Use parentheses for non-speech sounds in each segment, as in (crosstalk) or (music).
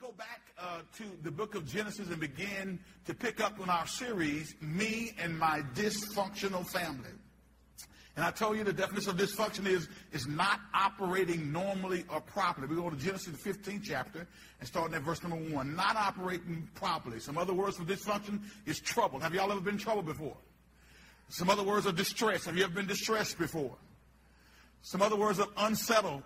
go back uh, to the book of Genesis and begin to pick up on our series, Me and My Dysfunctional Family. And I told you the definition of dysfunction is, is not operating normally or properly. We go to Genesis the 15th chapter and starting at verse number one. Not operating properly. Some other words for dysfunction is trouble. Have y'all ever been in trouble before? Some other words are distress. Have you ever been distressed before? Some other words are unsettled,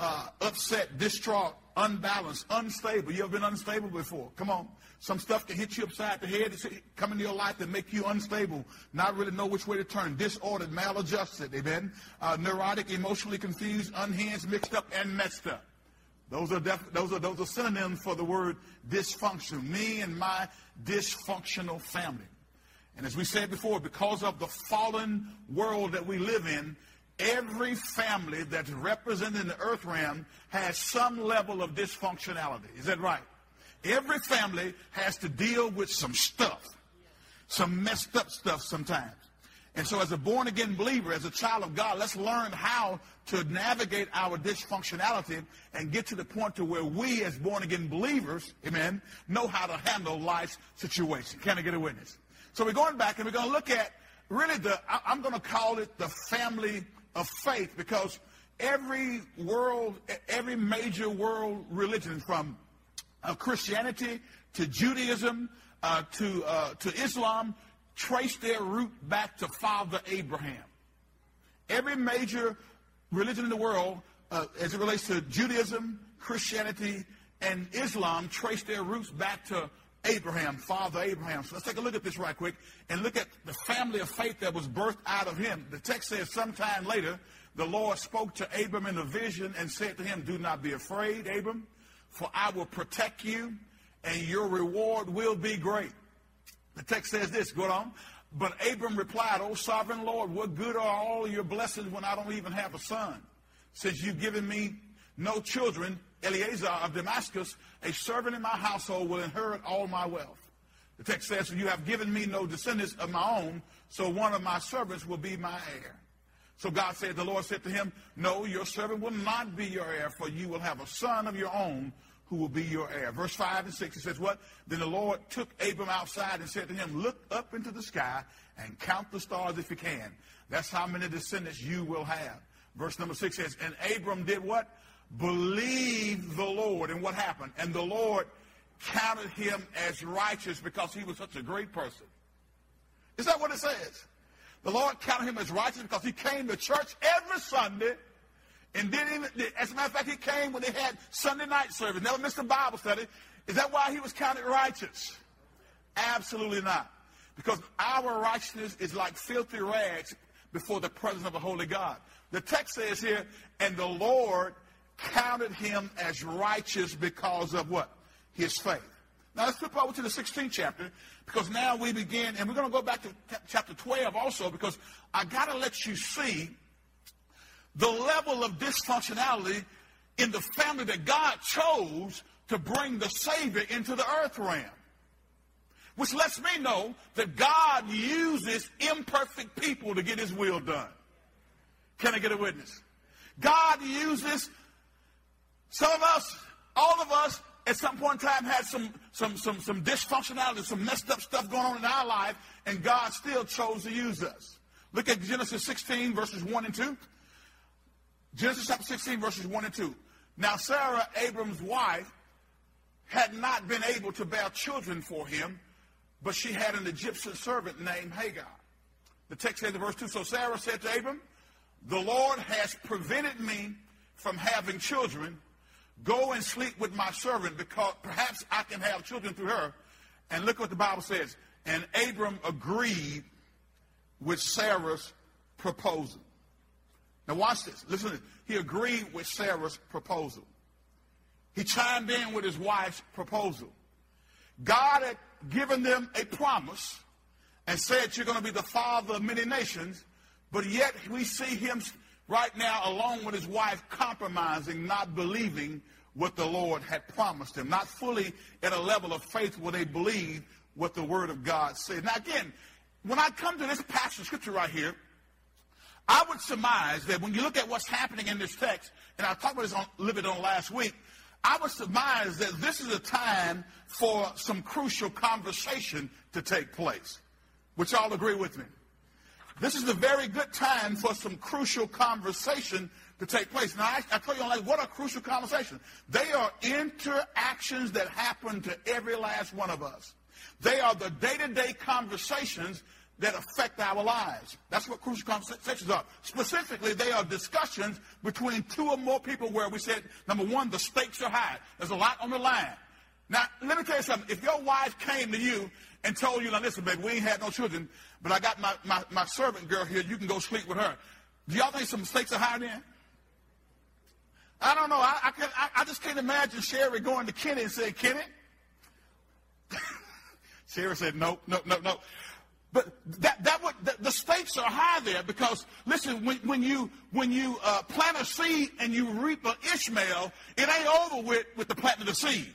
uh, upset, distraught, unbalanced, unstable. You ever been unstable before? Come on. Some stuff can hit you upside the head, come into your life and make you unstable, not really know which way to turn, disordered, maladjusted, amen, uh, neurotic, emotionally confused, unhinged, mixed up, and messed up. Those are, def- those are those are synonyms for the word dysfunction. Me and my dysfunctional family. And as we said before, because of the fallen world that we live in, Every family that's represented in the earth realm has some level of dysfunctionality. Is that right? Every family has to deal with some stuff, some messed up stuff sometimes. And so, as a born again believer, as a child of God, let's learn how to navigate our dysfunctionality and get to the point to where we, as born again believers, amen, know how to handle life's situation. Can I get a witness? So, we're going back and we're going to look at really the, I'm going to call it the family of faith because every world, every major world religion from uh, Christianity to Judaism uh, to, uh, to Islam trace their root back to Father Abraham. Every major religion in the world, uh, as it relates to Judaism, Christianity, and Islam, trace their roots back to Abraham, Father Abraham. So let's take a look at this right quick and look at the family of faith that was birthed out of him. The text says sometime later, the Lord spoke to Abram in a vision and said to him, Do not be afraid, Abram, for I will protect you and your reward will be great. The text says this, go on. But Abram replied, O sovereign Lord, what good are all your blessings when I don't even have a son? Since you've given me no children, Eliezer of Damascus, a servant in my household will inherit all my wealth. The text says, You have given me no descendants of my own, so one of my servants will be my heir. So God said, The Lord said to him, No, your servant will not be your heir, for you will have a son of your own who will be your heir. Verse 5 and 6, he says, What? Then the Lord took Abram outside and said to him, Look up into the sky and count the stars if you can. That's how many descendants you will have. Verse number 6 says, And Abram did what? Believed the Lord. And what happened? And the Lord counted him as righteous because he was such a great person. Is that what it says? The Lord counted him as righteous because he came to church every Sunday and didn't even, as a matter of fact, he came when they had Sunday night service, never missed a Bible study. Is that why he was counted righteous? Absolutely not. Because our righteousness is like filthy rags before the presence of a holy God. The text says here, and the Lord counted him as righteous because of what? His faith. Now let's flip over to the 16th chapter because now we begin, and we're going to go back to chapter 12 also because I got to let you see the level of dysfunctionality in the family that God chose to bring the Savior into the earth realm. Which lets me know that God uses imperfect people to get his will done. Can I get a witness? God uses some of us, all of us, at some point in time had some, some, some, some dysfunctionality, some messed up stuff going on in our life, and God still chose to use us. Look at Genesis 16, verses 1 and 2. Genesis chapter 16, verses 1 and 2. Now, Sarah, Abram's wife, had not been able to bear children for him, but she had an Egyptian servant named Hagar. The text says in verse 2 So Sarah said to Abram, The Lord has prevented me from having children Go and sleep with my servant because perhaps I can have children through her. And look what the Bible says. And Abram agreed with Sarah's proposal. Now watch this. Listen this. He agreed with Sarah's proposal. He chimed in with his wife's proposal. God had given them a promise and said, You're going to be the father of many nations, but yet we see him right now, along with his wife, compromising, not believing what the Lord had promised him, not fully at a level of faith where they believe what the Word of God said. Now, again, when I come to this passage of Scripture right here, I would surmise that when you look at what's happening in this text, and I talked about this on, a little bit on last week, I would surmise that this is a time for some crucial conversation to take place. Which all agree with me? This is a very good time for some crucial conversation to take place. Now, I, I tell you, like, what are crucial conversations? They are interactions that happen to every last one of us. They are the day-to-day conversations that affect our lives. That's what crucial conversations are. Specifically, they are discussions between two or more people where we said, number one, the stakes are high. There's a lot on the line. Now, let me tell you something. If your wife came to you and told you, now listen, baby, we ain't had no children, but I got my, my, my servant girl here, you can go sleep with her. Do y'all think some stakes are high then? I don't know. I, I, can, I, I just can't imagine Sherry going to Kenny and saying, Kenny? (laughs) Sherry said, nope, nope, nope, no. But that, that would, the, the, stakes are high there because, listen, when, when you, when you uh, plant a seed and you reap an Ishmael, it ain't over with, with the planting of the seed.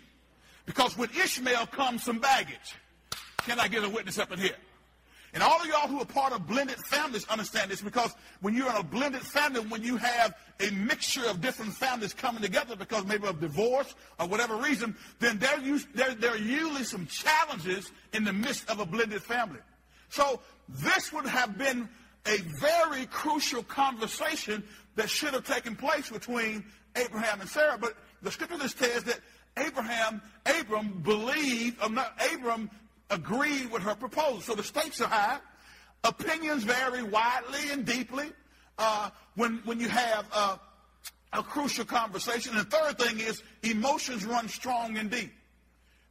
Because with Ishmael comes some baggage. Can I get a witness up in here? And all of y'all who are part of blended families understand this because when you're in a blended family, when you have a mixture of different families coming together because maybe of divorce or whatever reason, then there, there, there are usually some challenges in the midst of a blended family. So this would have been a very crucial conversation that should have taken place between Abraham and Sarah. But the scripture just says that Abraham, Abram believed, um, not, Abram agreed with her proposal. So the stakes are high. Opinions vary widely and deeply uh, when, when you have uh, a crucial conversation. And the third thing is emotions run strong and deep.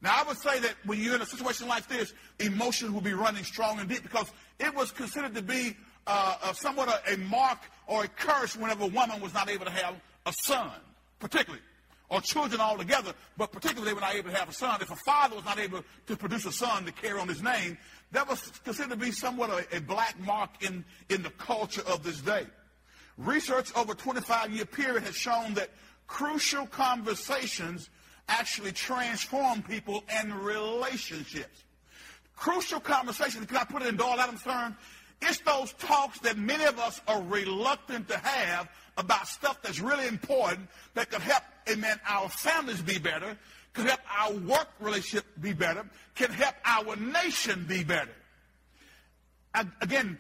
Now, I would say that when you're in a situation like this, emotions will be running strong and deep because it was considered to be uh, a, somewhat a, a mark or a curse whenever a woman was not able to have a son, particularly or children altogether, but particularly they were not able to have a son. If a father was not able to produce a son to carry on his name, that was considered to be somewhat a, a black mark in, in the culture of this day. Research over a 25-year period has shown that crucial conversations actually transform people and relationships. Crucial conversations, can I put it in Doyle Adams' terms? It's those talks that many of us are reluctant to have about stuff that's really important that could help, amen, our families be better, could help our work relationship be better, can help our nation be better. again,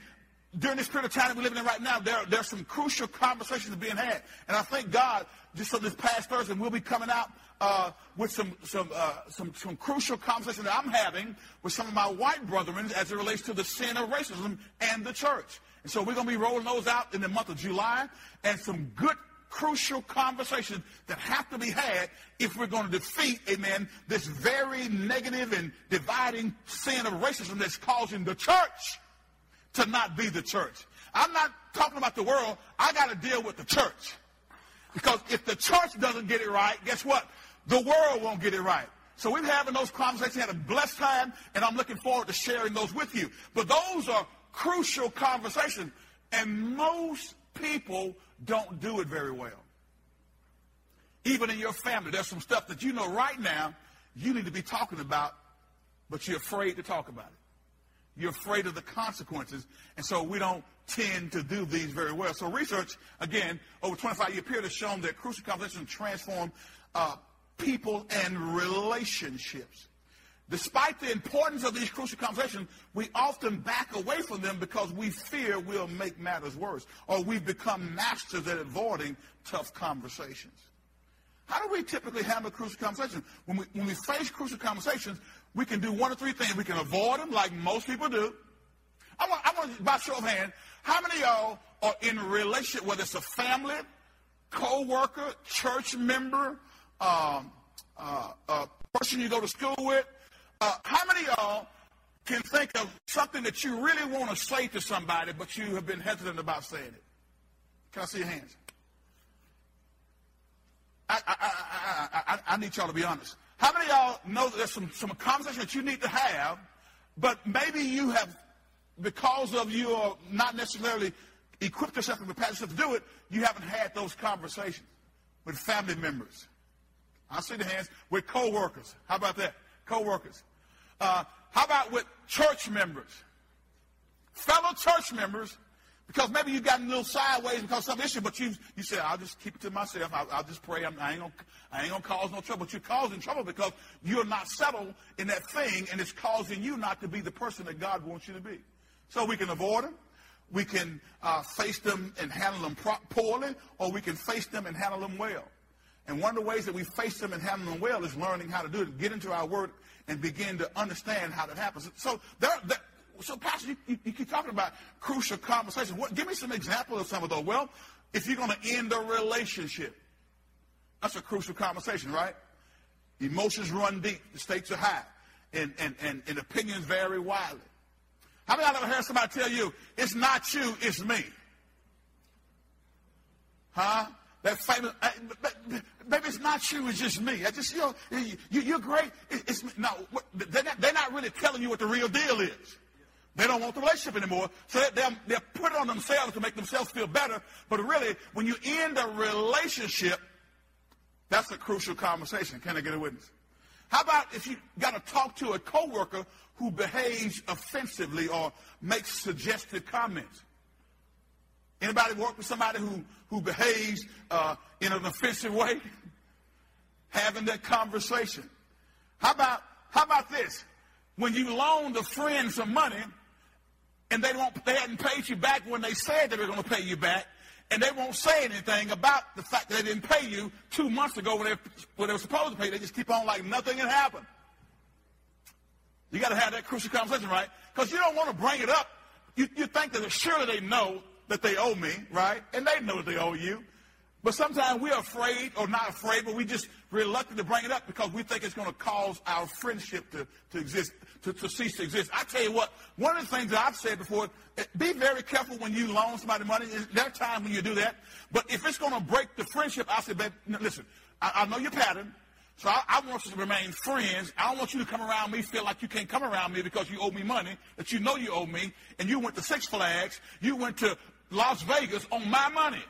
during this period of time that we're living in right now, there, there are some crucial conversations being had. And I thank God, just on this past Thursday, we'll be coming out uh, with some, some, uh, some, some crucial conversations that I'm having with some of my white brethren as it relates to the sin of racism and the church. And so we're going to be rolling those out in the month of July and some good crucial conversations that have to be had if we're going to defeat, amen, this very negative and dividing sin of racism that's causing the church to not be the church. I'm not talking about the world. I got to deal with the church. Because if the church doesn't get it right, guess what? The world won't get it right. So we're having those conversations, had a blessed time, and I'm looking forward to sharing those with you. But those are crucial conversations, and most people don't do it very well. Even in your family, there's some stuff that you know right now you need to be talking about, but you're afraid to talk about it. You're afraid of the consequences, and so we don't tend to do these very well. So research, again, over 25 year period has shown that crucial conversations transform uh, people and relationships. Despite the importance of these crucial conversations, we often back away from them because we fear we'll make matters worse, or we've become masters at avoiding tough conversations. How do we typically handle crucial conversations? When we, when we face crucial conversations, we can do one of three things. We can avoid them like most people do. I want, I want by show of hands, how many of y'all are in a relationship, whether it's a family, co-worker, church member, um, uh, uh, person you go to school with. Uh, how many of y'all can think of something that you really want to say to somebody, but you have been hesitant about saying it? Can I see your hands? I, I, I, I, need y'all to be honest. How many of y'all know that there's some, some conversation that you need to have, but maybe you have, because of you are not necessarily equipped yourself and prepared yourself to do it, you haven't had those conversations with family members, I see the hands with co-workers. How about that? Co-workers. Uh, how about with church members? Fellow church members, Because maybe you've gotten a little sideways because of some issue, but you you say, I'll just keep it to myself. I'll, I'll just pray. I'm, I ain't gonna I ain't gonna cause no trouble. But you're causing trouble because you're not settled in that thing, and it's causing you not to be the person that God wants you to be. So we can avoid them, we can uh, face them and handle them pro- poorly, or we can face them and handle them well. And one of the ways that we face them and handle them well is learning how to do it, get into our word, and begin to understand how that happens. So there, there so, Pastor, you, you, you, keep talking about crucial conversations. What, give me some examples of some of those. Well, if you're going to end a relationship, that's a crucial conversation, right? Emotions run deep, the stakes are high, and, and, and, and opinions vary widely. How many of y'all ever heard somebody tell you, it's not you, it's me? Huh? That famous, uh, maybe it's not you, it's just me. I just, you know, you, are great. It's, no, they're not, they're not really telling you what the real deal is. They don't want the relationship anymore. So they're, they're put it on themselves to make themselves feel better. But really, when you end a relationship, that's a crucial conversation. Can I get a witness? How about if you got to talk to a coworker who behaves offensively or makes suggestive comments? Anybody work with somebody who, who behaves uh, in an offensive way? Having that conversation. How about, how about this? When you loaned a friend some money and they won't they hadn't paid you back when they said they were going to pay you back, and they won't say anything about the fact that they didn't pay you two months ago when they, when they were supposed to pay. They just keep on like nothing had happened. You got to have that crucial conversation, right? Because you don't want to bring it up. You, you think that surely they know that they owe me, right? And they know that they owe you. But sometimes we're afraid, or not afraid, but we just reluctant to bring it up because we think it's going to cause our friendship to, to exist to, to cease to exist. I tell you what, one of the things that I've said before, eh, be very careful when you loan somebody money. There are times when you do that. But if it's going to break the friendship, I say, babe, listen, I, I know your pattern. So I, I, want us to remain friends. I don't want you to come around me, feel like you can't come around me because you owe me money, that you know you owe me, and you went to Six Flags, you went to Las Vegas on my money.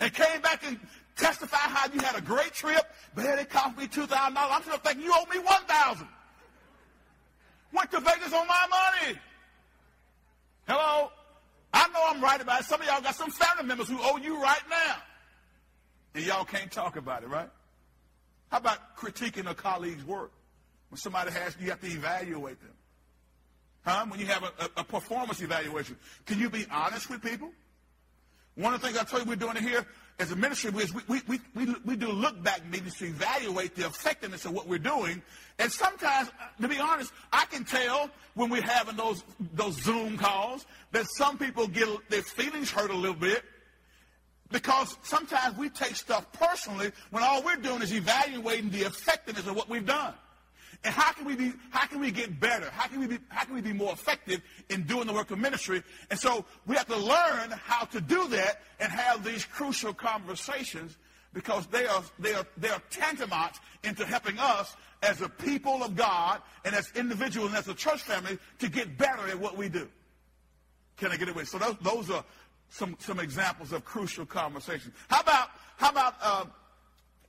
And came back and testified how you had a great trip, but it cost me $2,000. I'm still thinking you owe me 1000 Went to Vegas on my money. Hello? I know I'm right about it. Some of y'all got some family members who owe you right now. And y'all can't talk about it, right? How about critiquing a colleague's work? When somebody has, you have to evaluate them. Huh? When you have a, a, a performance evaluation. Can you be honest with people? One of the things I tell you we're doing here as a ministry is we, we, we, we, we do look back meetings to evaluate the effectiveness of what we're doing. And sometimes, uh, to be honest, I can tell when we're having those, those Zoom calls that some people get their feelings hurt a little bit because sometimes we take stuff personally when all we're doing is evaluating the effectiveness of what we've done. And how can we be, how can we get better? How can we be, how can we be more effective in doing the work of ministry? And so we have to learn how to do that and have these crucial conversations because they are, they are, they are tantamount into helping us as a people of God and as individuals and as a church family to get better at what we do. Can I get with? So those, those are some, some examples of crucial conversations. How about, how about, uh,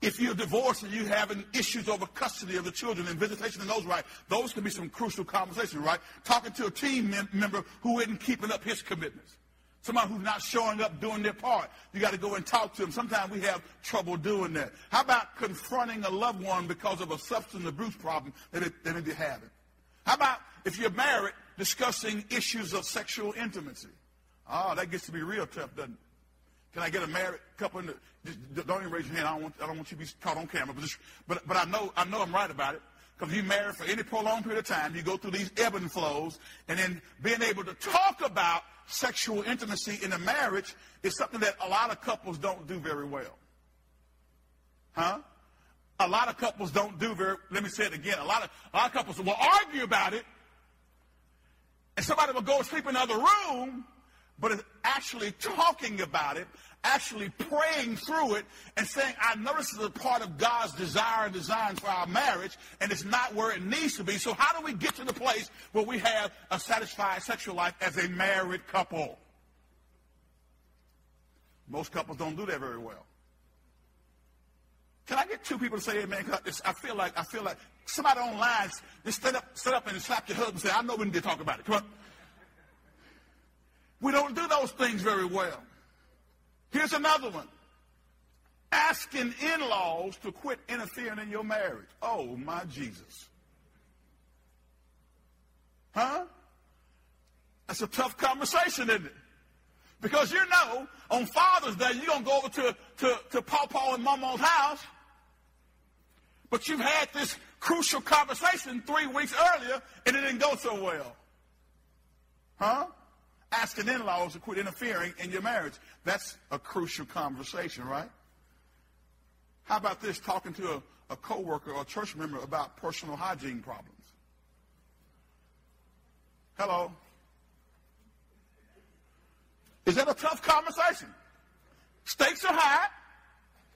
if you're divorced and you're having issues over custody of the children and visitation and those right, those can be some crucial conversations, right? Talking to a team mem- member who isn't keeping up his commitments. Somebody who's not showing up doing their part. You got to go and talk to them. Sometimes we have trouble doing that. How about confronting a loved one because of a substance abuse problem that it, that they're having? How about if you're married, discussing issues of sexual intimacy? Oh, that gets to be real tough, doesn't it? Can I get a married couple? In the, just, don't even raise your hand. I don't want, I don't want you to be caught on camera. But, just, but, but I know, I know I'm right about it. Because you married for any prolonged period of time, you go through these ebb and flows, and then being able to talk about sexual intimacy in a marriage is something that a lot of couples don't do very well. Huh? A lot of couples don't do very. Let me say it again. A lot of a lot of couples will argue about it, and somebody will go sleep in another room, but actually talking about it, actually praying through it, and saying, I know this is a part of God's desire and design for our marriage, and it's not where it needs to be. So how do we get to the place where we have a satisfied sexual life as a married couple? Most couples don't do that very well. Can I get two people to say amen? Cause I feel like I feel like somebody online just stand up, stand up and slap your husband and say, I know we need to talk about it. Come on. We don't do those things very well. Here's another one. Asking in-laws to quit interfering in your marriage. Oh, my Jesus. Huh? That's a tough conversation, isn't it? Because you know, on Father's Day, you're going to go over to, to, to Pawpaw and Mama's house, but you've had this crucial conversation three weeks earlier, and it didn't go so well. Huh? Asking in-laws to quit interfering in your marriage. That's a crucial conversation, right? How about this, talking to a, a coworker or a church member about personal hygiene problems? Hello? Is that a tough conversation? Stakes are high,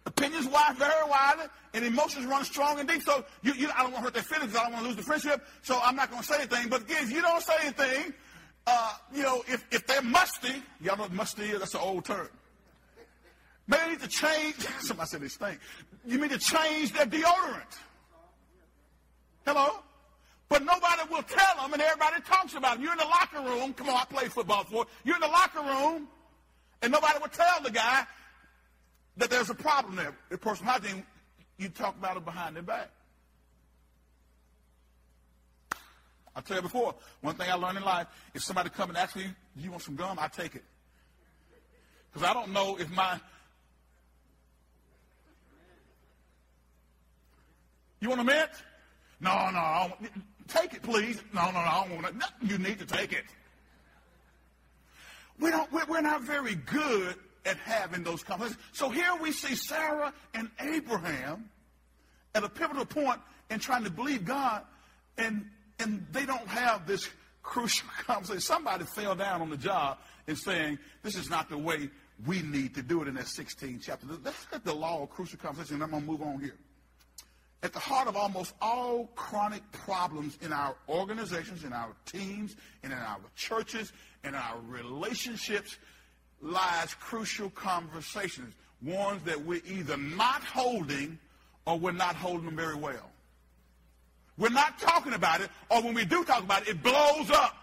opinions wide, very wide, and emotions run strong and deep. So you, you, I don't want to hurt their feelings. I don't want to lose the friendship. So I'm not going to say anything. But again, if you don't say anything, uh, you know, if, if they're musty, y'all know what musty is? That's an old term. Maybe they need to change. (laughs) Somebody said this thing. You need to change their deodorant. Hello? But nobody will tell them, and everybody talks about it. You're in the locker room. Come on, I play football for You're in the locker room, and nobody will tell the guy that there's a problem there. The person hygiene, you talk about it behind their back. I tell you before, one thing I learned in life, if somebody come and ask me, do you want some gum? I take it. Because I don't know if my You want a mint? No, no, I don't, take it, please. No, no, no, I don't want it. No, you need to take it. We don't, we're not very good at having those conversations. So here we see Sarah and Abraham at a pivotal point in trying to believe God, and, and they don't have this crucial (laughs) conversation. Somebody fell down on the job and saying, this is not the way we need to do it in that 16th chapter. Let's get the law of crucial conversation, and I'm going to move on here. At the heart of almost all chronic problems in our organizations, in our teams, and in our churches, and our relationships lies crucial conversations, ones that we're either not holding or we're not holding them very well. We're not talking about it, or when we do talk about it, it blows up.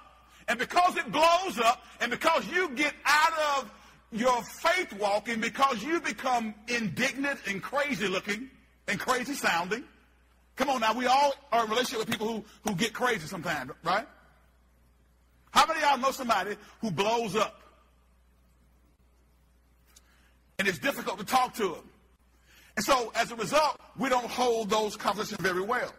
And because it blows up, and because you get out of your faith walking, because you become indignant and crazy looking and crazy sounding, Come on now, we all are in relationship with people who, who get crazy sometimes, right? How many of y'all know somebody who blows up? And it's difficult to talk to them. And so, as a result, we don't hold those conversations very well.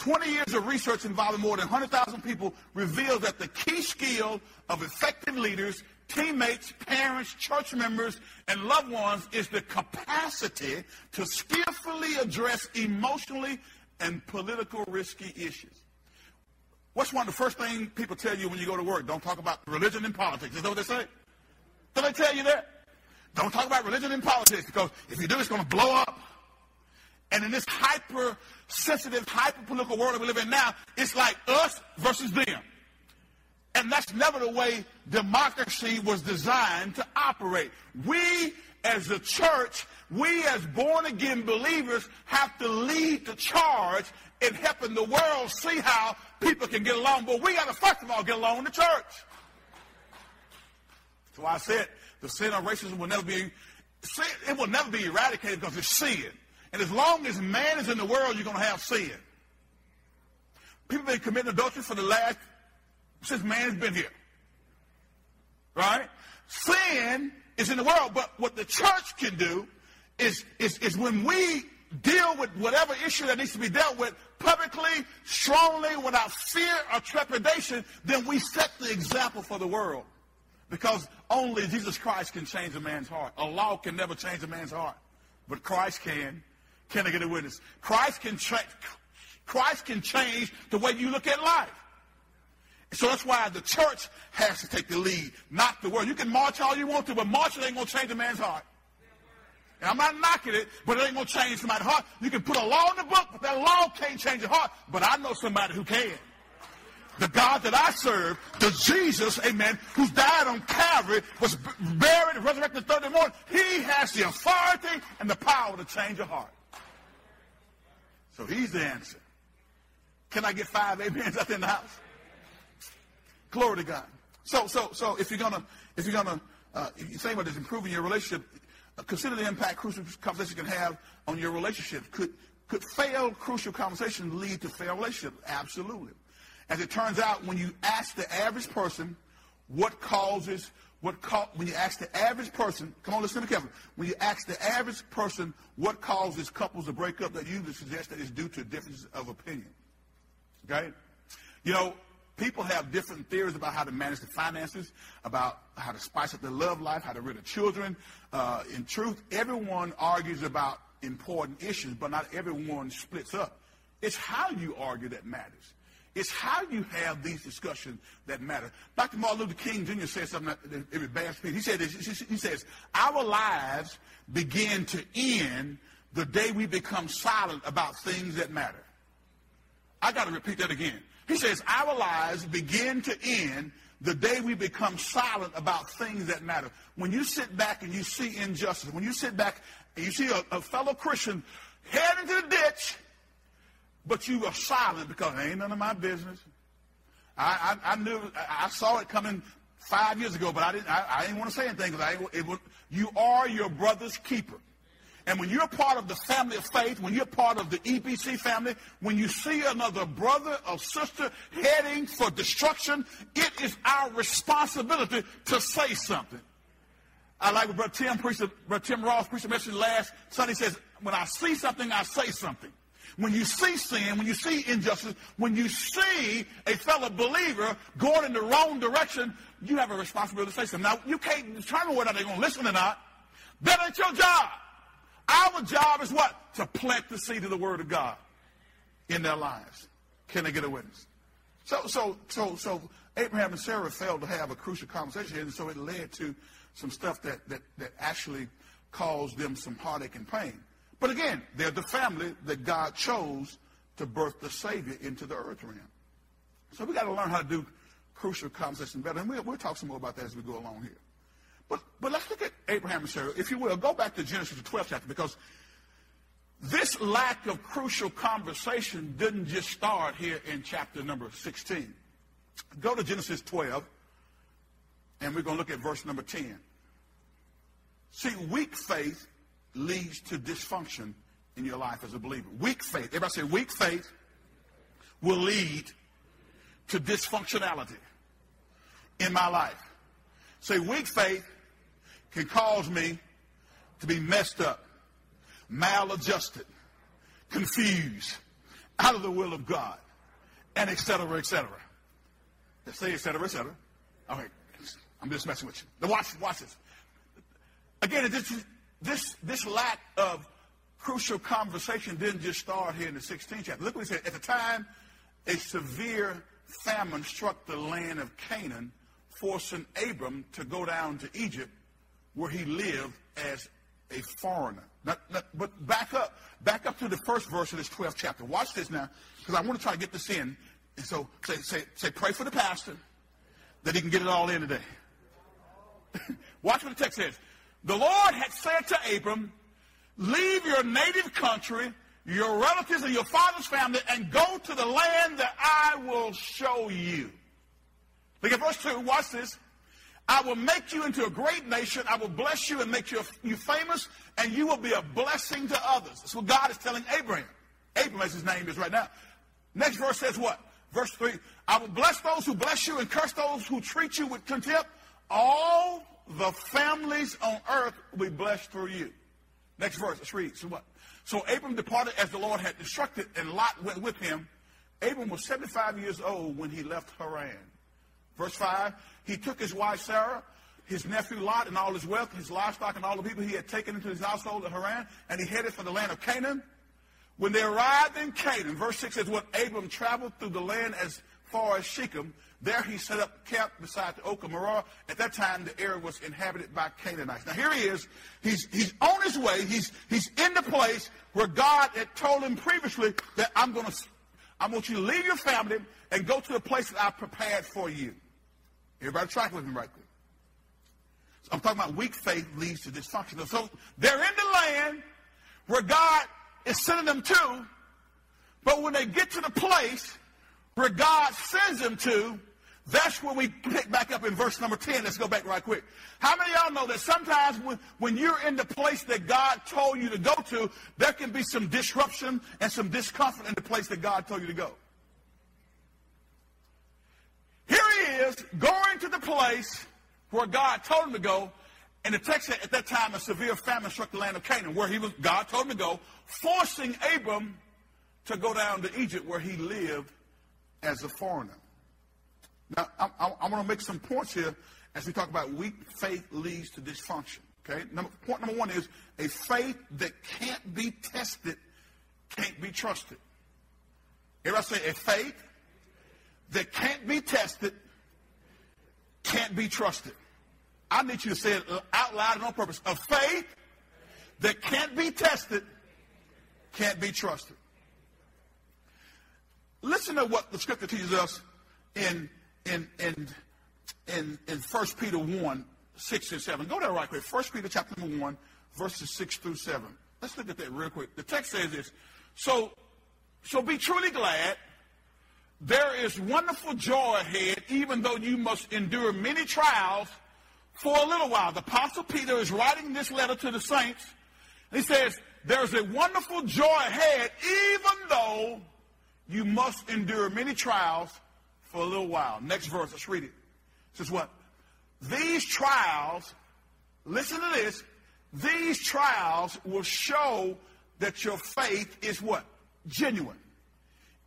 20 years of research involving more than 100,000 people reveals that the key skill of effective leaders, teammates, parents, church members, and loved ones is the capacity to skillfully address emotionally and political risky issues. What's one of the first things people tell you when you go to work? Don't talk about religion and politics. Is that what they say? Do they tell you that? Don't talk about religion and politics because if you do, it's going to blow up. And in this hyper sensitive, hyper political world that we live in now, it's like us versus them. And that's never the way democracy was designed to operate. We as a church, we as born again believers have to lead the charge in helping the world see how people can get along. But we got to first of all get along in the church. So I said the sin of racism will never be it will never be eradicated because it's sin. And as long as man is in the world, you're going to have sin. People have been committing adultery for the last since man's been here. Right? Sin is in the world. But what the church can do is, is, is when we deal with whatever issue that needs to be dealt with publicly, strongly, without fear or trepidation, then we set the example for the world. Because only Jesus Christ can change a man's heart. A law can never change a man's heart. But Christ can. Can I get a witness? Christ can, tra- Christ can change the way you look at life. So that's why the church has to take the lead, not the world. You can march all you want to, but marching ain't going to change a man's heart. And I'm not knocking it, but it ain't going to change somebody's heart. You can put a law in the book, but that law can't change your heart. But I know somebody who can. The God that I serve, the Jesus, amen, who died on Calvary, was buried and resurrected the third morning, he has the authority and the power to change your heart. So he's the answer. Can I get five amens out there in the house? Glory to God. So, so, so if you're gonna, if you're gonna, uh, if you think about this, improving your relationship, uh, consider the impact crucial conversation can have on your relationship. Could, could failed crucial conversation lead to failed relationship? Absolutely. As it turns out, when you ask the average person what causes, what ca- when you ask the average person, come on, listen to me carefully. When you ask the average person what causes couples to break up, that usually suggests that it's due to differences of opinion. Okay? You know, people have different theories about how to manage the finances, about how to spice up their love life, how to rid of children. Uh, in truth, everyone argues about important issues, but not everyone splits up. It's how you argue that matters. It's how you have these discussions that matter. Dr. Martin Luther King Jr. said something that was bad speech. He said this, he says, our lives begin to end the day we become silent about things that matter. I got to repeat that again. He says, our lives begin to end the day we become silent about things that matter. When you sit back and you see injustice, when you sit back and you see a, a fellow Christian head into the ditch, but you were silent because it ain't none of my business. I, I, I knew, I, saw it coming five years ago, but I didn't, I, I didn't want to say anything because I, it was, you are your brother's keeper. And when you're part of the family of faith, when you're part of the EPC family, when you see another brother or sister heading for destruction, it is our responsibility to say something. I like what Brother Tim, preached, Brother Tim Ross preached a message last Sunday. Says, when I see something, I say something. When you see sin, when you see injustice, when you see a fellow believer going in the wrong direction, you have a responsibility to say something. Now, you can't determine whether they're going to listen or not. That ain't your job. Our job is what? To plant the seed of the Word of God in their lives. Can they get a witness? So, so, so, so Abraham and Sarah failed to have a crucial conversation, and so it led to some stuff that, that, that actually caused them some heartache and pain. But again, they're the family that God chose to birth the Savior into the earth realm. So we got to learn how to do crucial conversation better. And we'll, we'll talk some more about that as we go along here. But, but let's look at Abraham and Sarah. If you will, go back to Genesis, the 12th chapter, because this lack of crucial conversation didn't just start here in chapter number 16. Go to Genesis 12, and we're going to look at verse number 10. See, weak faith leads to dysfunction in your life as a believer. Weak faith, everybody say weak faith will lead to dysfunctionality in my life. Say weak faith can cause me to be messed up, maladjusted, confused, out of the will of God, and et cetera, et cetera. Let's say et cetera, et cetera. All right, I'm just messing with you. Now watch, watch this. Again, it just this, this lack of crucial conversation didn't just start here in the 16th chapter. Look what he said. At the time, a severe famine struck the land of Canaan, forcing Abram to go down to Egypt, where he lived as a foreigner. Now, now, but back up, back up to the first verse of this 12th chapter. Watch this now, because I want to try to get this in. And so say, say, say, pray for the pastor that he can get it all in today. (laughs) Watch what the text says. The Lord had said to Abram, leave your native country, your relatives and your father's family, and go to the land that I will show you. Look at verse 2. Watch this. I will make you into a great nation. I will bless you and make you, you famous, and you will be a blessing to others. That's what God is telling Abraham. Abraham, as his name is right now. Next verse says what? Verse 3 I will bless those who bless you and curse those who treat you with contempt. All the families on earth will be blessed through you. Next verse, let's read. So what? So Abram departed as the Lord had instructed, and Lot went with him. Abram was 75 years old when he left Haran. Verse 5, he took his wife Sarah, his nephew Lot, and all his wealth, his livestock, and all the people he had taken into his household at Haran, and he headed for the land of Canaan. When they arrived in Canaan, verse 6 says, When Abram traveled through the land as far as Shechem, there he set up camp beside the oak of Moreh. At that time, the area was inhabited by Canaanites. Now here he is. He's, he's on his way. He's, he's in the place where God had told him previously that I'm going to, I want you to leave your family and go to the place that I prepared for you. Everybody track with me right there. So I'm talking about weak faith leads to dysfunction. So they're in the land where God is sending them to, but when they get to the place where God sends them to, That's when we pick back up in verse number 10. Let's go back right quick. How many y'all know that sometimes when, when you're in the place that God told you to go to, there can be some disruption and some discomfort in the place that God told you to go? Here he is going to the place where God told him to go, and the text said at that time a severe famine struck the land of Canaan, where he was God told him to go, forcing Abram to go down to Egypt where he lived as a foreigner. Now, I, I, I want to make some points here as we talk about weak faith leads to dysfunction. Okay? Number, point number one is a faith that can't be tested can't be trusted. Everybody say a faith that can't be tested can't be trusted. I need you to say it uh, out loud and on purpose. A faith that can't be tested can't be trusted. Listen to what the scripture teaches us in in in in in 1 Peter 1, 6 and 7. Go there right quick. 1 Peter chapter number 1, verses 6 through 7. Let's look at that real quick. The text says this. So so be truly glad. There is wonderful joy ahead, even though you must endure many trials for a little while. The Apostle Peter is writing this letter to the saints. He says, There's a wonderful joy ahead, even though you must endure many trials for a little while. Next verse, let's read it. It says what? These trials, listen to this, these trials will show that your faith is what? Genuine.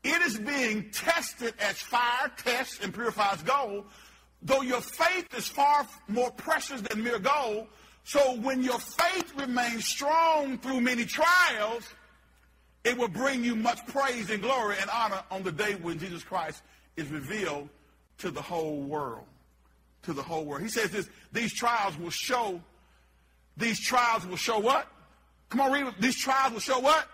It is being tested as fire tests and purifies gold, though your faith is far more precious than mere gold. So when your faith remains strong through many trials, it will bring you much praise and glory and honor on the day when Jesus Christ is revealed to the whole world. To the whole world. He says this, these trials will show, these trials will show what? Come on, read. These trials will show what?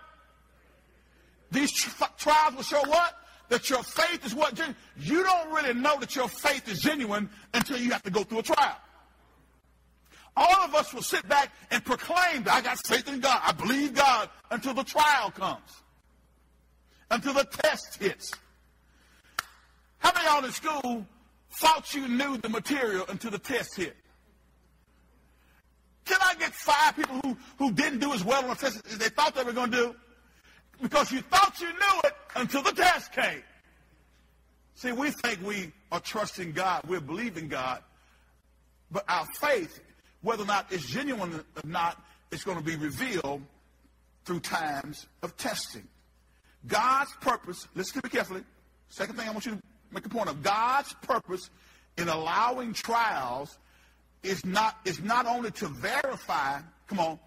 These trials will show what? That your faith is what? You don't really know that your faith is genuine until you have to go through a trial. All of us will sit back and proclaim that I got faith in God. I believe God until the trial comes. Until the test hits. How many of y'all in school thought you knew the material until the test hit? Can I get five people who, who didn't do as well on the test as they thought they were going to do? because you thought you knew it until the test came. See, we think we are trusting God, we're believing God, but our faith, whether or not it's genuine or not, is going to be revealed through times of testing. God's purpose, listen to me carefully. Second thing I want you to make a point of God's purpose in allowing trials is not is not only to verify, come on,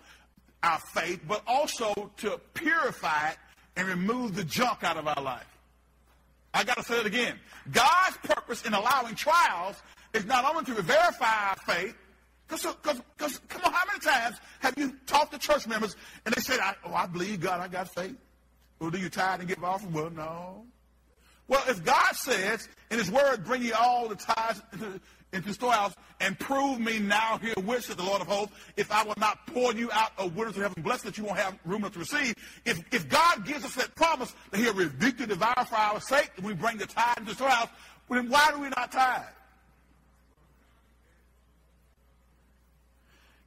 our faith, but also to purify it and remove the junk out of our life. I got to say it again. God's purpose in allowing trials is not only to verify our faith, because, come on, how many times have you talked to church members and they said, I, oh, I believe God, I got faith. Well, do you tithe and give offering? Well, no. Well, if God says in his word, bring ye all the tithes into the storehouse and prove me now here which said the Lord of hosts, if I will not pour you out a windows of heaven, blessed that you won't have room enough to receive. If, if God gives us that promise that he'll rebuke the devourer for our sake, and we bring the tithe into the storehouse, then why do we not tithe?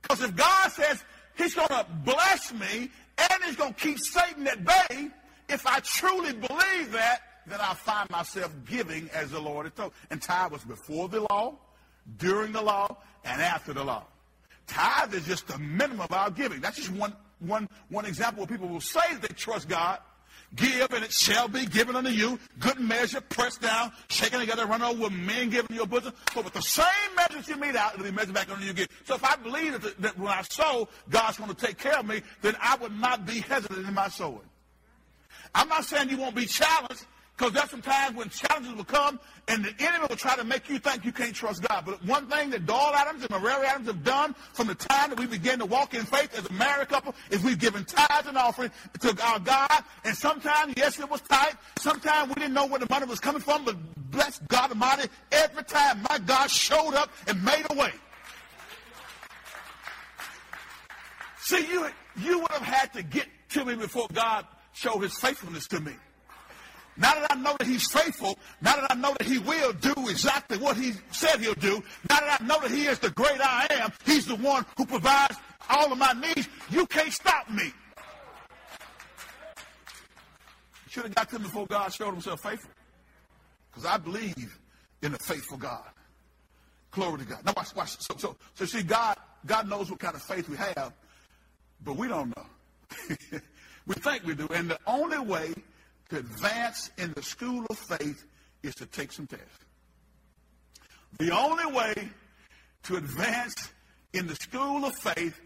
Because if God says he's going to bless me and he's going to keep Satan at bay, if I truly believe that, then I find myself giving as the Lord had told. And tithe was before the law, during the law, and after the law. Tithe is just the minimum of our giving. That's just one, one, one example where people will say they trust God. Give and it shall be given unto you. Good measure, pressed down, shaken together, run over with men giving you a bosom. But with the same measure you mete out, it'll be measured back unto you again. So if I believe that, that when I sow, God's going to take care of me, then I would not be hesitant in my sowing. I'm not saying you won't be challenged. Because there's some times when challenges will come and the enemy will try to make you think you can't trust God. But one thing that Doyle Adams and Mary Adams have done from the time that we began to walk in faith as a married couple is we've given tithes and offering to our God. And sometimes, yes, it was tight. Sometimes we didn't know where the money was coming from. But bless God Almighty, every time my God showed up and made a way. See, you, you would have had to get to me before God showed his faithfulness to me. Now that I know that he's faithful, now that I know that he will do exactly what he said he'll do, now that I know that he is the great I am, he's the one who provides all of my needs, you can't stop me. Should have got to him before God showed himself faithful. Because I believe in a faithful God. Glory to God. Now watch, watch. So, so, so see, God, God knows what kind of faith we have, but we don't know. (laughs) we think we do. And the only way to advance in the school of faith is to take some tests. The only way to advance in the school of faith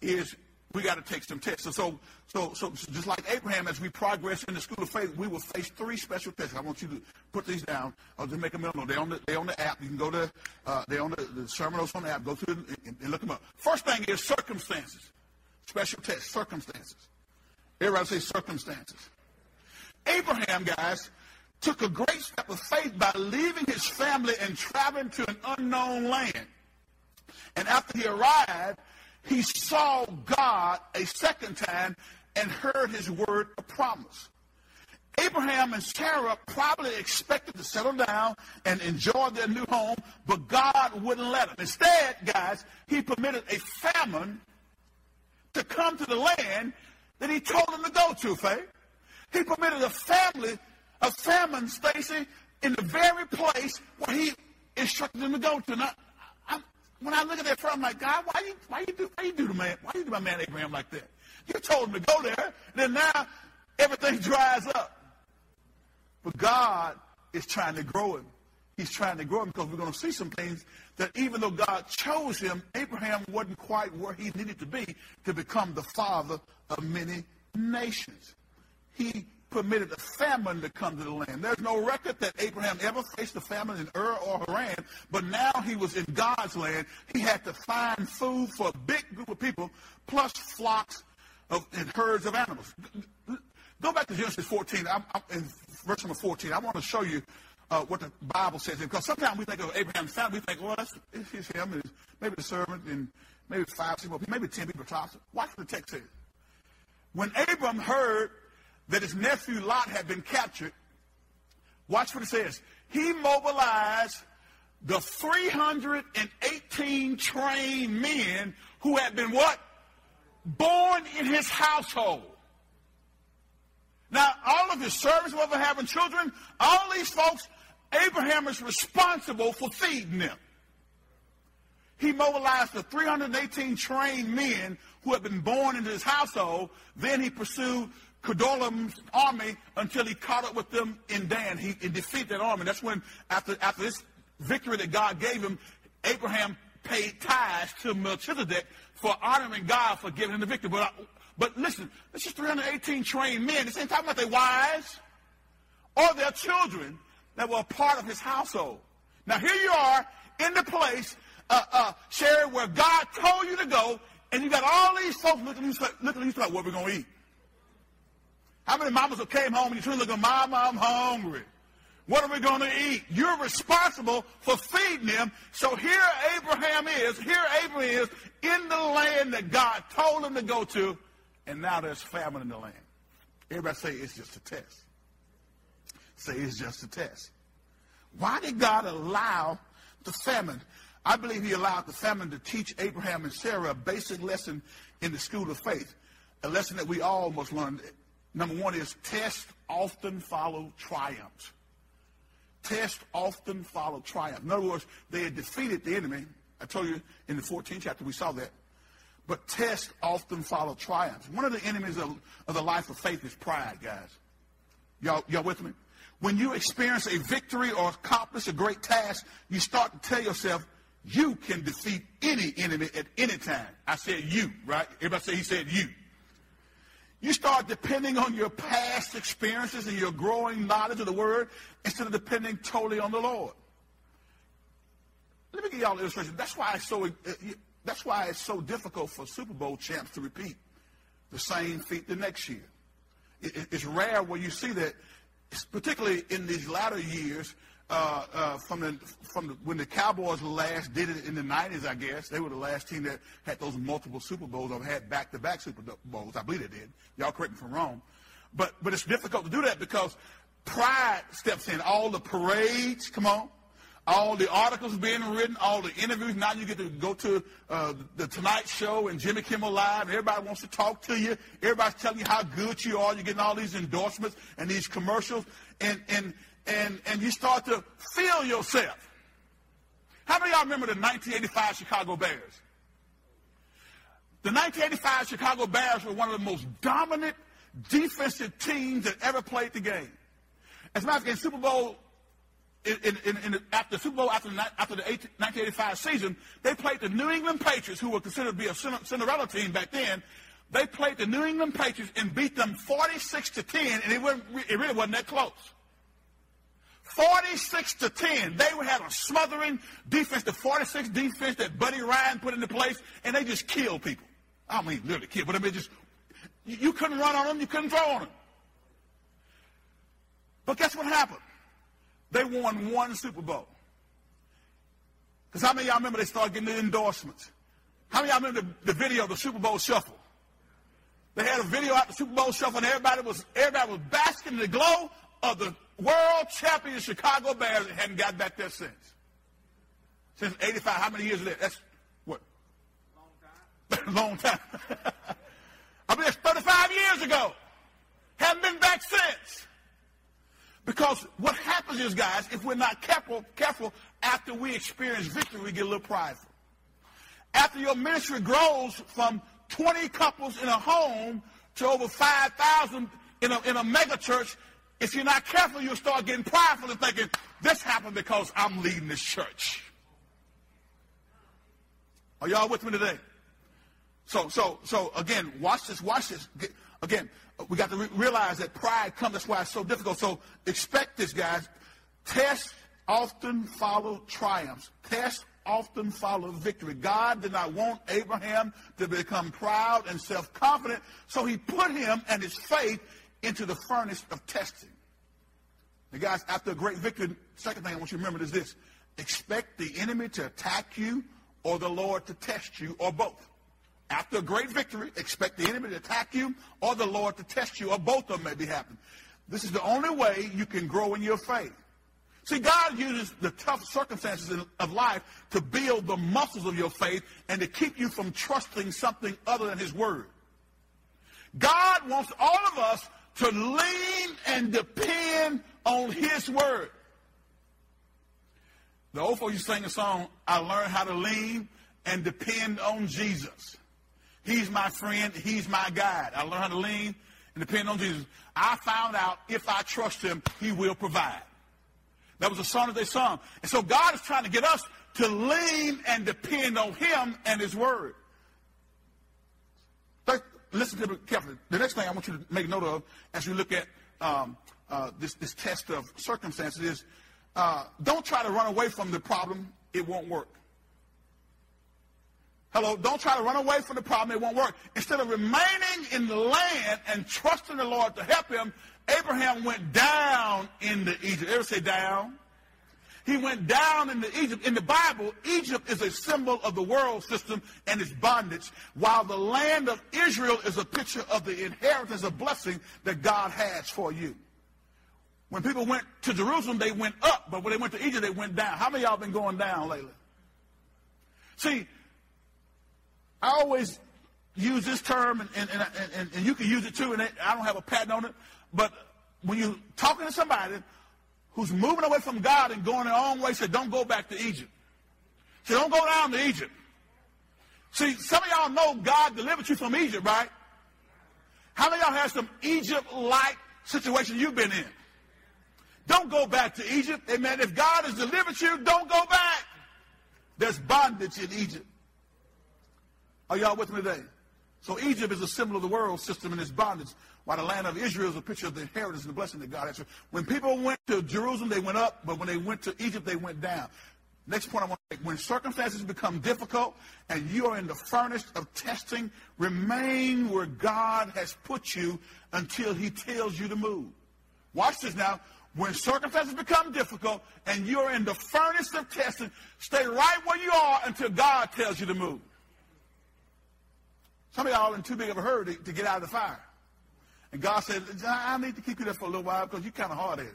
is we got to take some tests. So, so, so, just like Abraham, as we progress in the school of faith, we will face three special tests. I want you to put these down. I'll just make them known. They're on the, they're on the app. You can go to, uh, they're on the, the sermon notes on the app. Go through and, and look them up. First thing is circumstances. Special test, circumstances. Everybody say circumstances. Abraham, guys, took a great step of faith by leaving his family and traveling to an unknown land. And after he arrived, he saw God a second time and heard his word of promise. Abraham and Sarah probably expected to settle down and enjoy their new home, but God wouldn't let them. Instead, guys, he permitted a famine to come to the land that he told them to go to, Faith. He permitted a family, a famine, Stacy, in the very place where he instructed them to go to. Now, when I look at that prayer, I'm like, God, why you why you do why you do the man why you do my man Abraham like that? You told him to go there, and then now everything (laughs) dries up. But God is trying to grow him. He's trying to grow him because we're going to see some things that even though God chose him, Abraham wasn't quite where he needed to be to become the father of many nations. He permitted a famine to come to the land. There's no record that Abraham ever faced a famine in Ur or Haran, but now he was in God's land. He had to find food for a big group of people, plus flocks of, and herds of animals. Go back to Genesis 14, I'm, I'm in verse number 14. I want to show you uh, what the Bible says. Because sometimes we think of Abraham's family, we think, well, that's it's him, and maybe the servant, and maybe five people, maybe ten people. Watch what the text says. When Abram heard that his nephew Lot had been captured, watch what it says. He mobilized the 318 trained men who had been what? Born in his household. Now, all of his servants, were having children, all these folks, Abraham is responsible for feeding them. He mobilized the 318 trained men who had been born into his household. Then he pursued Kedorlaomer's army until he caught up with them in Dan. He, he defeated that army. That's when, after, after this victory that God gave him, Abraham paid tithes to Melchizedek for honoring God for giving him the victory. But, but listen, this is 318 trained men. This ain't talking about their wives or their children that were a part of his household. Now here you are in the place, uh, uh, Sherry, where God told you to go, and you got all these folks looking at you, looking at you like, what are we going to eat? How many mamas have came home and you turn looking, Mama, I'm hungry. What are we going to eat? You're responsible for feeding them. So here Abraham is, here Abraham is in the land that God told him to go to, and now there's famine in the land. Everybody say it's just a test. Say it's just a test. Why did God allow the famine? I believe he allowed the famine to teach Abraham and Sarah a basic lesson in the school of faith, a lesson that we all must learn. Number one is tests often follow triumphs. Tests often follow triumph. In other words, they had defeated the enemy. I told you in the 14th chapter we saw that. But tests often follow triumphs. One of the enemies of, of the life of faith is pride, guys. Y'all, y'all with me? When you experience a victory or accomplish a great task, you start to tell yourself, you can defeat any enemy at any time. I said you, right? Everybody say he said you. You start depending on your past experiences and your growing knowledge of the word instead of depending totally on the Lord. Let me give y'all an illustration. That's why it's so uh, that's why it's so difficult for Super Bowl champs to repeat the same feat the next year. it's rare where you see that, particularly in these latter years uh, uh, from the from the, when the Cowboys last did it in the '90s, I guess they were the last team that had those multiple Super Bowls or had back-to-back Super Bowls. I believe they did. Y'all correct me if I'm wrong, but but it's difficult to do that because pride steps in. All the parades, come on. All the articles being written, all the interviews. Now you get to go to uh, the Tonight Show and Jimmy Kimmel Live. Everybody wants to talk to you. Everybody's telling you how good you are. You're getting all these endorsements and these commercials. And, and, and, and you start to feel yourself. How many of y'all remember the 1985 Chicago Bears? The 1985 Chicago Bears were one of the most dominant defensive teams that ever played the game. As a matter of fact, in Super Bowl, in, in, in, after Super Bowl, after, the, after the 1985 season, they played the New England Patriots, who were considered to be a Cinderella team back then. They played the New England Patriots and beat them 46 to 10, and it, it really wasn't that close. 46 to 10. They had a smothering defense, the 46 defense that Buddy Ryan put into place, and they just killed people. I mean literally kill, but I mean just, you couldn't run on them, you couldn't throw on them. But guess what happened? They won one Super Bowl. Because how many of y'all remember they started getting the endorsements? How many of y'all remember the, the video of the Super Bowl shuffle? They had a video at the Super Bowl shuffle and everybody was everybody was basking in the glow of the world champion Chicago Bears hadn't got back there since. Since 85. How many years is that? That's what? (laughs) Long time. Long (laughs) time. I mean, that's 35 years ago. Haven't been back since. Because what happens is, guys, if we're not careful, careful, after we experience victory, we get a little prideful. After your ministry grows from 20 couples in a home to over 5,000 in a, in a mega church, if you're not careful, you'll start getting prideful and thinking, this happened because I'm leading this church. Are y'all with me today? So, so, so again, watch this, watch this. Again, we got to re- realize that pride comes. That's why it's so difficult. So expect this, guys. Tests often follow triumphs. Tests often follow victory. God did not want Abraham to become proud and self-confident, so he put him and his faith into the furnace of testing. Guys, after a great victory, second thing I want you to remember is this. Expect the enemy to attack you or the Lord to test you or both. After a great victory, expect the enemy to attack you or the Lord to test you, or both of them may be happening. This is the only way you can grow in your faith. See, God uses the tough circumstances of life to build the muscles of your faith and to keep you from trusting something other than His Word. God wants all of us to lean and depend on His Word. The old folks used to sing a song, I learned how to lean and depend on Jesus. He's my friend. He's my guide. I learned how to lean and depend on Jesus. I found out if I trust him, he will provide. That was a song that they sung. And so God is trying to get us to lean and depend on him and his word. Listen to it carefully. The next thing I want you to make note of as we look at um, uh, this, this test of circumstances is uh, don't try to run away from the problem. It won't work. Hello, don't try to run away from the problem. It won't work. Instead of remaining in the land and trusting the Lord to help him, Abraham went down into Egypt. Ever say down? He went down into Egypt. In the Bible, Egypt is a symbol of the world system and its bondage, while the land of Israel is a picture of the inheritance of blessing that God has for you. When people went to Jerusalem, they went up, but when they went to Egypt, they went down. How many y'all been going down lately? See, I always use this term, and, and, and, and you can use it too, and I don't have a patent on it, but when you're talking to somebody who's moving away from God and going their own way, said, don't go back to Egypt. Say, don't go down to Egypt. See, some of y'all know God delivered you from Egypt, right? How many y'all have some Egypt-like situation you've been in? Don't go back to Egypt. Amen. If God has delivered you, don't go back. There's bondage in Egypt. Are y'all with me today? So Egypt is a symbol of the world system and its bondage, while the land of Israel is a picture of the inheritance and the blessing that God has. When people went to Jerusalem, they went up, but when they went to Egypt, they went down. Next point I want to make, when circumstances become difficult and you are in the furnace of testing, remain where God has put you until he tells you to move. Watch this now. When circumstances become difficult and you're in the furnace of testing, stay right where you are until God tells you to move. Some of y'all are in too big of a hurry to, to get out of the fire. And God said, I need to keep you there for a little while because you're kind of hard at it.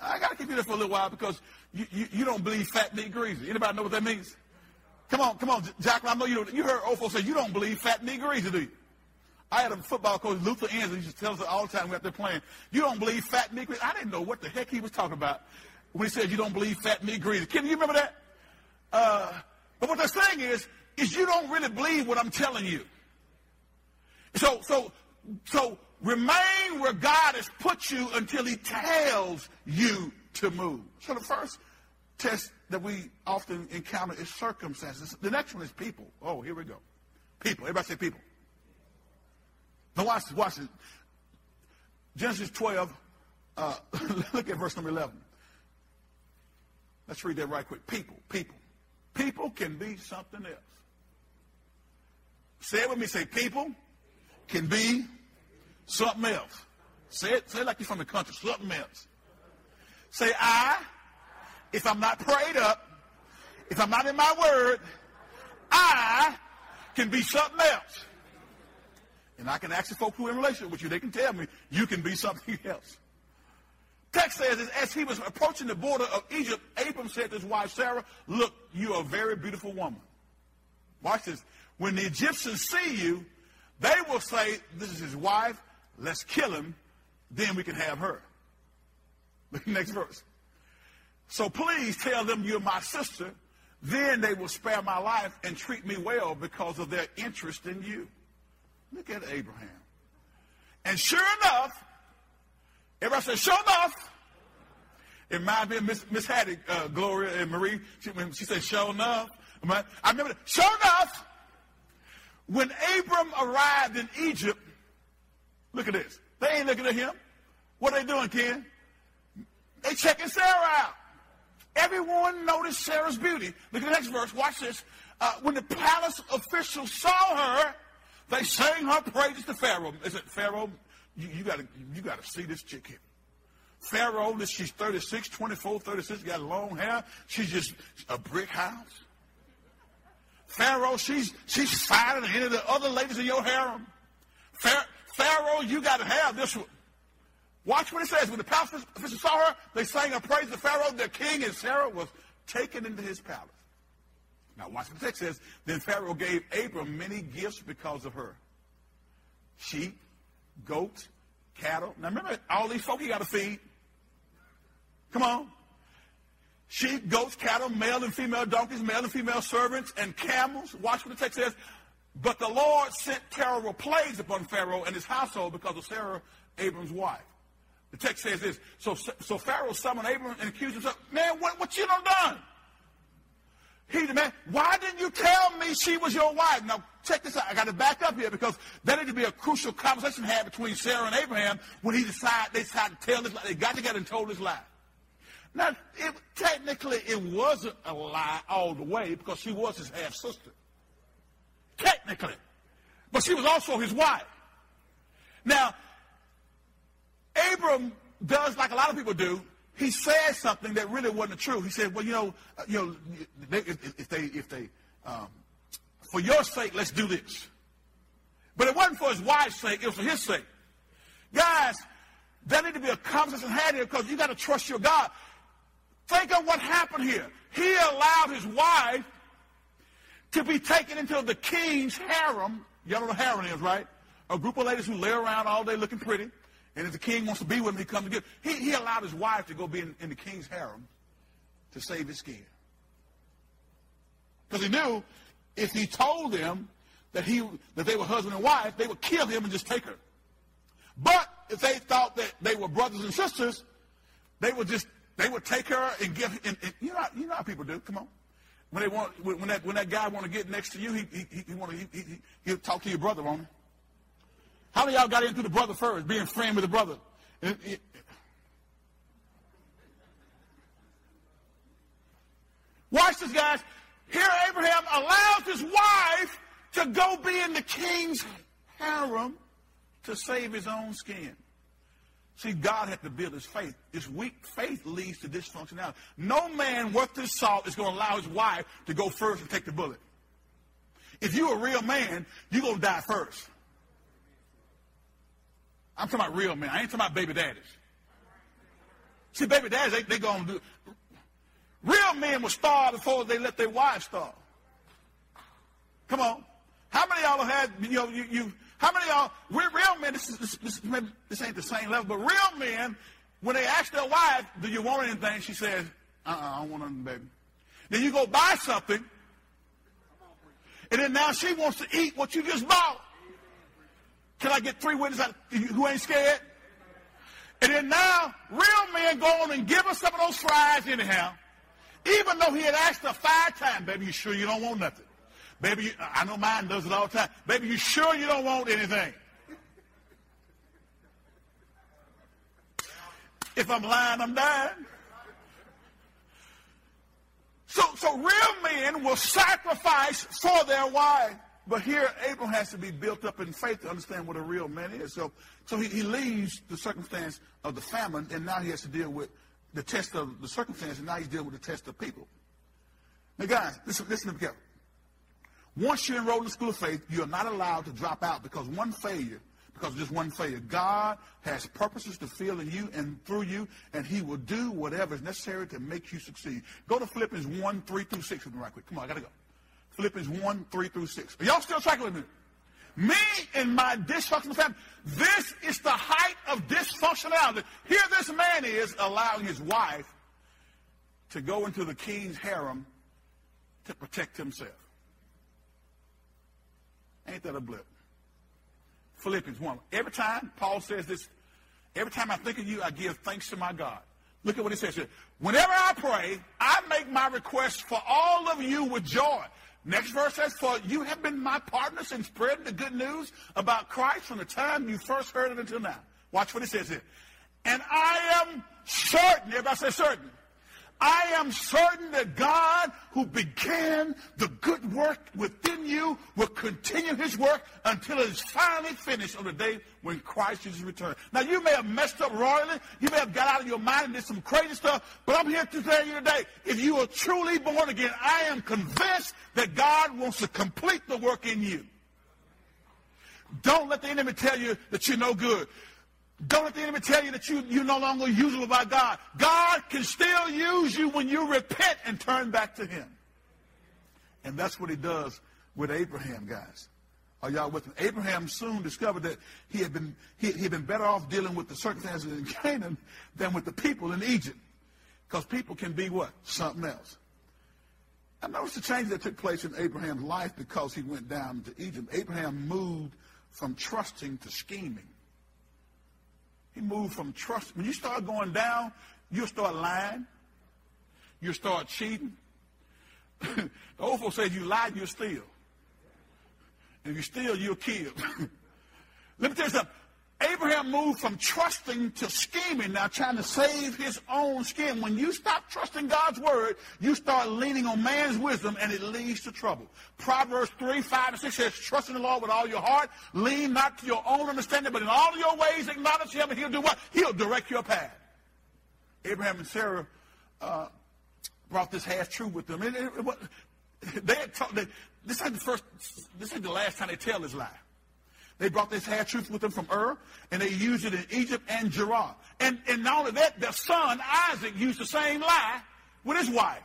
I got to keep you there for a little while because you, you, you don't believe fat meat greasy. Anybody know what that means? Come on, come on, Jacqueline. I know you don't. You heard Ofo say you don't believe fat meat greasy, do you? I had a football coach, Luther Enns, he used to tell us all the time we out there playing, you don't believe fat meat greasy. I didn't know what the heck he was talking about when he said you don't believe fat meat greasy. Can you remember that? Uh, but what they're saying is, is you don't really believe what I'm telling you. So, so, so remain where God has put you until he tells you to move. So the first test that we often encounter is circumstances. The next one is people. Oh, here we go. People. Everybody say people. Now watch this. Watch this. Genesis 12. Uh, (laughs) look at verse number 11. Let's read that right quick. People. People. People can be something else. Say it with me. Say people can be something else. Say it, say it like you're from the country. Something else. Say I, if I'm not prayed up, if I'm not in my word, I can be something else. And I can ask the folks who are in relationship with you, they can tell me you can be something (laughs) else. Text says, as he was approaching the border of Egypt, Abram said to his wife Sarah, Look, you are a very beautiful woman. Watch this. When the Egyptians see you, they will say, This is his wife. Let's kill him. Then we can have her. (laughs) Next verse. So please tell them you're my sister. Then they will spare my life and treat me well because of their interest in you. Look at Abraham. And sure enough, everybody says, sure enough, it might be Miss, Miss Hattie, uh, Gloria and Marie. She, when she said, sure enough. I remember, sure enough, when Abram arrived in Egypt, look at this. They ain't looking at him. What are they doing, Ken? They checking Sarah out. Everyone noticed Sarah's beauty. Look at the next verse. Watch this. Uh, when the palace officials saw her, they sang her praises to Pharaoh. Is it Pharaoh? You, you gotta, you gotta see this chick here. Pharaoh, she's 36, 24, 36, got long hair. She's just a brick house. Pharaoh, she's she's finer than any of the other ladies in your harem. Pharaoh, you got to have this one. Watch what it says. When the palace officials saw her, they sang a praise to Pharaoh, their king, and Sarah was taken into his palace. Now watch what the text says. Then Pharaoh gave Abram many gifts because of her. Sheep, goats, cattle. Now remember, all these folk he got to feed. Come on sheep, goats, cattle, male and female donkeys, male and female servants, and camels. Watch what the text says. But the Lord sent terrible plagues upon Pharaoh and his household because of Sarah, Abram's wife. The text says this. So, so Pharaoh summoned Abram and accused him. Man, what, what you done done? He man, why didn't you tell me she was your wife? Now, check this out. I got to back up here because that needed to be a crucial conversation had between Sarah and Abraham when he decided, they decided to tell this lie. They got together and told this lie. Now, it, technically, it wasn't a lie all the way because she was his half sister. Technically. But she was also his wife. Now, Abram does like a lot of people do. He says something that really wasn't true. He said, "Well, you know, uh, you know, if, they, if they, um, for your sake, let's do this." But it wasn't for his wife's sake; it was for his sake. Guys, there need to be a conversation had here because you got to trust your God. Think of what happened here. He allowed his wife to be taken into the king's harem. Y'all know what harem is, right? A group of ladies who lay around all day looking pretty. And if the king wants to be with him, he comes to get. He, he allowed his wife to go be in, in the king's harem to save his skin. Because he knew if he told them that he that they were husband and wife, they would kill him and just take her. But if they thought that they were brothers and sisters, they would just they would take her and give. And, and you know, you know how people do. Come on. When they want, when that when that guy want to get next to you, he he, he want to he, he, he'll talk to your brother on it. How many y'all got into the brother first, being friend with the brother? Watch this, guys. Here, Abraham allows his wife to go be in the king's harem to save his own skin. See, God had to build his faith. This weak faith leads to dysfunctionality. No man worth his salt is going to allow his wife to go first and take the bullet. If you're a real man, you're going to die first. I'm talking about real men. I ain't talking about baby daddies. See, baby daddies, they, they going to do. Real men will starve before they let their wives starve. Come on. How many of y'all have had, you know, you, you how many of y'all, we're real men, this, is, this, this, this ain't the same level, but real men, when they ask their wife, do you want anything? She says, uh-uh, I don't want anything, baby. Then you go buy something, and then now she wants to eat what you just bought. Can I get three witnesses who ain't scared? And then now, real men go on and give us some of those fries anyhow, even though he had asked her five times, baby, you sure you don't want nothing? Baby, you, I know mine does it all the time. Baby, you sure you don't want anything? If I'm lying, I'm dying. So, so real men will sacrifice for their wife. But here, Abram has to be built up in faith to understand what a real man is. So, so he, he leaves the circumstance of the famine, and now he has to deal with the test of the circumstance, and now he's dealing with the test of people. Now, guys, listen, listen to me carefully. Once you're enrolled in the school of faith, you're not allowed to drop out because one failure, because just one failure. God has purposes to fill in you and through you, and he will do whatever is necessary to make you succeed. Go to Philippians 1, 3 through 6 with me right quick. Come on, I got to go. Philippians 1, 3 through 6. Are y'all still tracking with me? Me and my dysfunctional family. This is the height of dysfunctionality. Here this man is allowing his wife to go into the king's harem to protect himself. Ain't that a blip? Philippians 1. Every time Paul says this, every time I think of you, I give thanks to my God. Look at what he says here. Whenever I pray, I make my request for all of you with joy. Next verse says, For you have been my partners in spreading the good news about Christ from the time you first heard it until now. Watch what it says here. And I am certain, everybody say certain, I am certain that God, who began the good work within you, will continue his work until it is finally finished on the day when Christ Jesus returns. Now, you may have messed up royally. You may have got out of your mind and did some crazy stuff. But I'm here to tell you today, if you are truly born again, I am convinced that God wants to complete the work in you. Don't let the enemy tell you that you're no good. Don't let the enemy tell you that you, you're no longer usable by God. God can still use you when you repent and turn back to him. And that's what he does with Abraham, guys. Are y'all with me? Abraham soon discovered that he had been he, he had been better off dealing with the circumstances in Canaan than with the people in Egypt. Because people can be what? Something else. I noticed the change that took place in Abraham's life because he went down to Egypt. Abraham moved from trusting to scheming. He moved from trust. When you start going down, you'll start lying. You'll start cheating. (laughs) the old folks say if you lie, you'll steal. And if you steal, you'll kill. (laughs) Let me tell you something. Abraham moved from trusting to scheming, now trying to save his own skin. When you stop trusting God's word, you start leaning on man's wisdom, and it leads to trouble. Proverbs 3, 5, and 6 says, Trust in the Lord with all your heart. Lean not to your own understanding, but in all your ways acknowledge him, and he'll do what? He'll direct your path. Abraham and Sarah uh, brought this half truth with them. It, it, it, (laughs) they they, this ain't the first, this ain't the last time they tell this lie. They brought this half truth with them from Ur, and they used it in Egypt and Gerar. And, and not only that, their son Isaac used the same lie with his wife,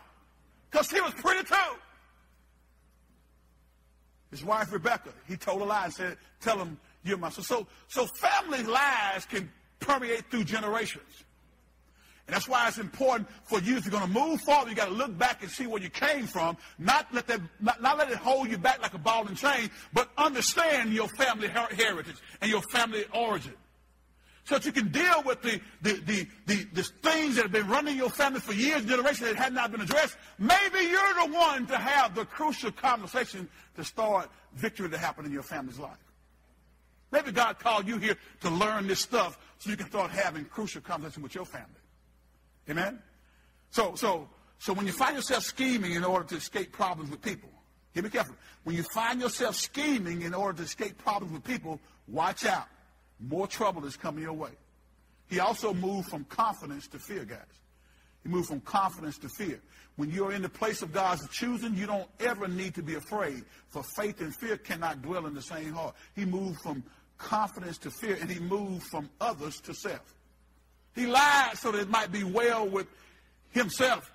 because he was pretty too. His wife Rebecca, he told a lie and said, "Tell him you're my son." So, so family lies can permeate through generations. And that's why it's important for you if you're going to move forward, you got to look back and see where you came from, not let that, not, not let it hold you back like a ball and chain, but understand your family her- heritage and your family origin. So that you can deal with the, the, the, the, the things that have been running your family for years, generations that had not been addressed. Maybe you're the one to have the crucial conversation to start victory to happen in your family's life. Maybe God called you here to learn this stuff so you can start having crucial conversation with your family. Amen? So, so, so when you find yourself scheming in order to escape problems with people, hear me carefully. When you find yourself scheming in order to escape problems with people, watch out. More trouble is coming your way. He also moved from confidence to fear, guys. He moved from confidence to fear. When you're in the place of God's choosing, you don't ever need to be afraid, for faith and fear cannot dwell in the same heart. He moved from confidence to fear, and he moved from others to self. He lied so that it might be well with himself.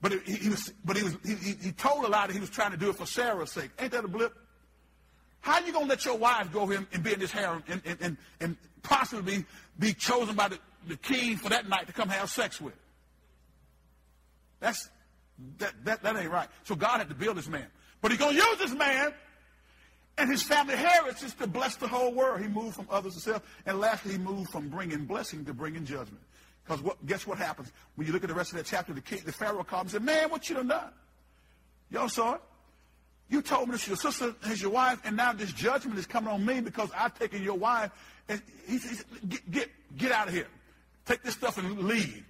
But he, he was, but he was, he, he told a lie that he was trying to do it for Sarah's sake. Ain't that a blip? How are you gonna let your wife go here and be in this harem and, and, and, and possibly be, chosen by the, the king for that night to come have sex with? That's that, that that ain't right. So God had to build this man. But he's gonna use this man and his family heritage is to bless the whole world. He moved from others to self. And lastly, he moved from bringing blessing to bringing judgment. Because what, guess what happens? When you look at the rest of that chapter, the, king, the Pharaoh called and said, Man, what you done done? Y'all saw it? You told me this is your sister is your wife, and now this judgment is coming on me because I've taken your wife. And he said, get, get, get out of here. Take this stuff and leave.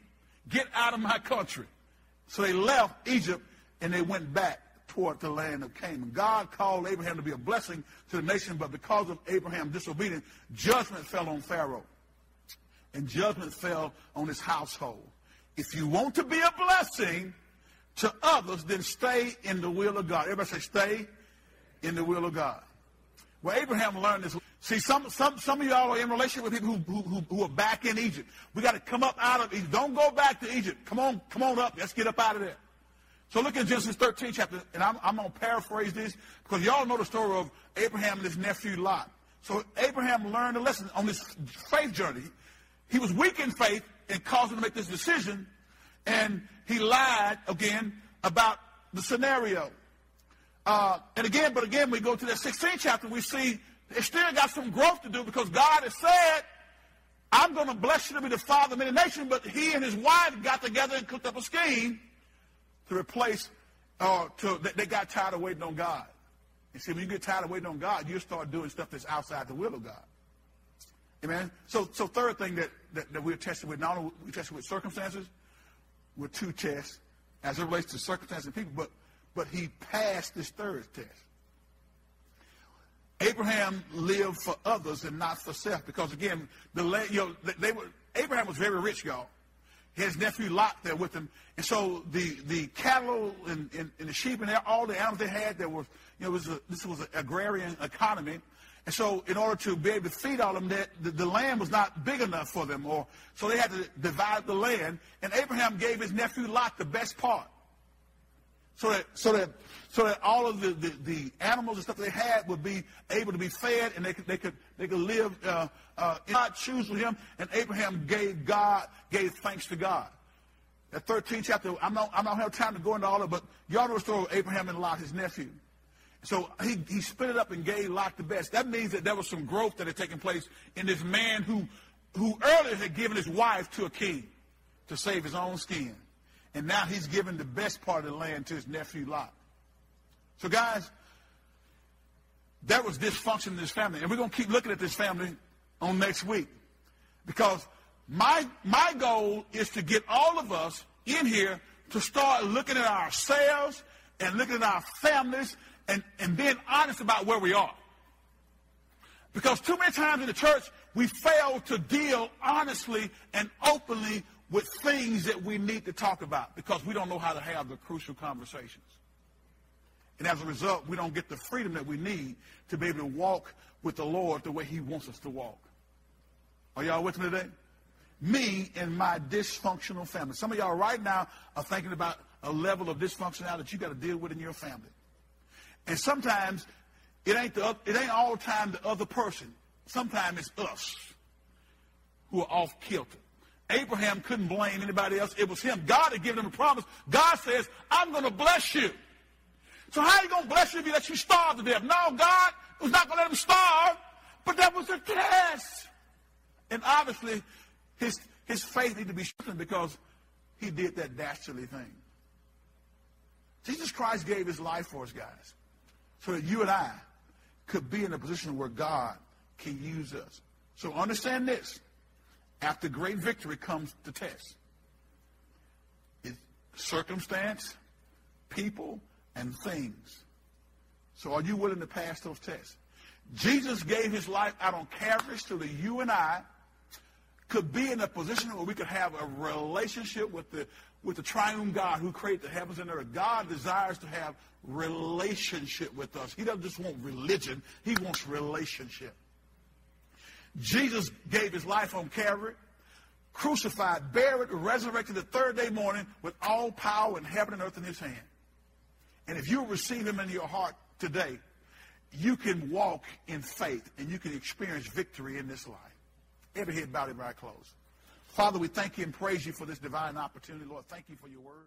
Get out of my country. So they left Egypt and they went back toward the land of Canaan. God called Abraham to be a blessing to the nation, but because of Abraham's disobedience, judgment fell on Pharaoh. And judgment fell on his household. If you want to be a blessing to others, then stay in the will of God. Everybody say, stay in the will of God. Well, Abraham learned this. See, some, some, some of y'all are in relationship with people who, who, who are back in Egypt. We got to come up out of Egypt. Don't go back to Egypt. Come on, come on up. Let's get up out of there. So look at Genesis 13 chapter, and I'm, I'm going to paraphrase this because y'all know the story of Abraham and his nephew Lot. So Abraham learned a lesson on this faith journey. He was weak in faith and caused him to make this decision, and he lied again about the scenario. Uh, and again, but again, we go to that 16th chapter, we see it still got some growth to do because God has said, I'm going to bless you to be the father of many nations, but he and his wife got together and cooked up a scheme to replace, uh, to, they got tired of waiting on God. And see, when you get tired of waiting on God, you start doing stuff that's outside the will of God. Amen. So, so third thing that, that, that we're tested with, not only we tested with circumstances, with two tests as it relates to circumstances and people, but but he passed this third test. Abraham lived for others and not for self, because again, the you know they were Abraham was very rich, y'all. His nephew Lot there with him, and so the the cattle and, and, and the sheep and all the animals they had, there was you know was a, this was an agrarian economy. And so, in order to be able to feed all of them, the, the land was not big enough for them, or so they had to divide the land. And Abraham gave his nephew Lot the best part, so that so that so that all of the, the, the animals and stuff they had would be able to be fed, and they could they could they could live. Uh, uh, God choose with him, and Abraham gave God gave thanks to God. That 13th chapter, I'm not I'm not have time to go into all of it, but y'all know the story of Abraham and Lot, his nephew. So he, he split it up and gave Lot the best. That means that there was some growth that had taken place in this man who, who earlier had given his wife to a king to save his own skin. And now he's given the best part of the land to his nephew Lot. So guys, that was dysfunction in this family. And we're going to keep looking at this family on next week. Because my, my goal is to get all of us in here to start looking at ourselves and looking at our families and, and being honest about where we are. Because too many times in the church, we fail to deal honestly and openly with things that we need to talk about because we don't know how to have the crucial conversations. And as a result, we don't get the freedom that we need to be able to walk with the Lord the way he wants us to walk. Are y'all with me today? Me and my dysfunctional family. Some of y'all right now are thinking about a level of dysfunctionality that you got to deal with in your family. And sometimes it ain't the it ain't all the time the other person. Sometimes it's us who are off kilter. Abraham couldn't blame anybody else. It was him. God had given him a promise. God says, I'm going to bless you. So how are you going to bless you if you let you starve to death? No, God was not going to let him starve, but that was a test. And obviously, his, his faith needed to be strengthened because he did that dastardly thing. Jesus Christ gave his life for us, guys so that you and I could be in a position where God can use us. So understand this. After great victory comes the test. It's circumstance, people, and things. So are you willing to pass those tests? Jesus gave his life out on Calvary so that you and I could be in a position where we could have a relationship with the with the triune God who created the heavens and earth. God desires to have relationship with us. He doesn't just want religion, he wants relationship. Jesus gave his life on Calvary, crucified, buried, resurrected the third day morning with all power in heaven and earth in his hand. And if you receive him in your heart today, you can walk in faith and you can experience victory in this life. Every head bowed, every eye closed. Father, we thank you and praise you for this divine opportunity. Lord, thank you for your word.